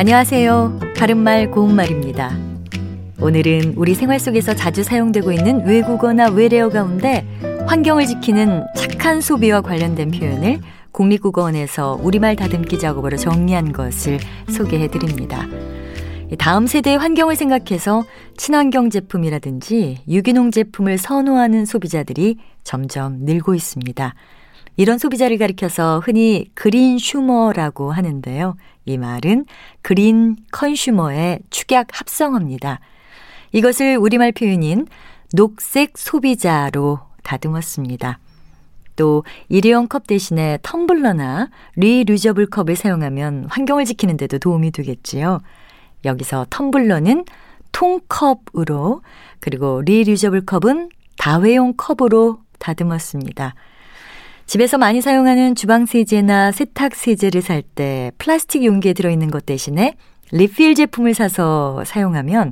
안녕하세요. 바른말 고운말입니다. 오늘은 우리 생활 속에서 자주 사용되고 있는 외국어나 외래어 가운데 환경을 지키는 착한 소비와 관련된 표현을 국립국어원에서 우리말 다듬기 작업으로 정리한 것을 소개해 드립니다. 다음 세대의 환경을 생각해서 친환경 제품이라든지 유기농 제품을 선호하는 소비자들이 점점 늘고 있습니다. 이런 소비자를 가리켜서 흔히 그린 슈머라고 하는데요. 이 말은 green consumer의 축약 합성어입니다. 이것을 우리말 표현인 녹색 소비자로 다듬었습니다. 또 일회용 컵 대신에 텀블러나 reusable 컵을 사용하면 환경을 지키는 데도 도움이 되겠지요. 여기서 텀블러는 통컵으로 그리고 reusable 컵은 다회용 컵으로 다듬었습니다. 집에서 많이 사용하는 주방 세제나 세탁 세제를 살 때 플라스틱 용기에 들어있는 것 대신에 리필 제품을 사서 사용하면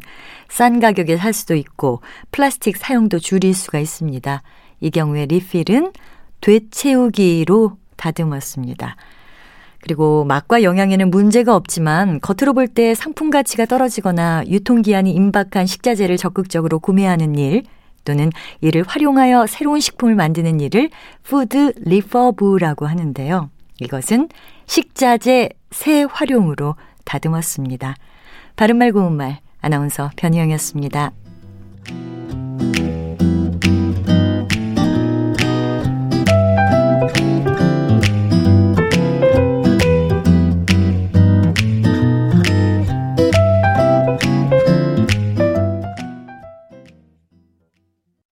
싼 가격에 살 수도 있고 플라스틱 사용도 줄일 수가 있습니다. 이 경우에 리필은 되채우기로 다듬었습니다. 그리고 맛과 영양에는 문제가 없지만 겉으로 볼 때 상품 가치가 떨어지거나 유통기한이 임박한 식자재를 적극적으로 구매하는 일, 또는 이를 활용하여 새로운 식품을 만드는 일을 food refurb라고 하는데요. 이것은 식자재 새 활용으로 다듬었습니다. 바른말 고운말 아나운서 변희영이었습니다.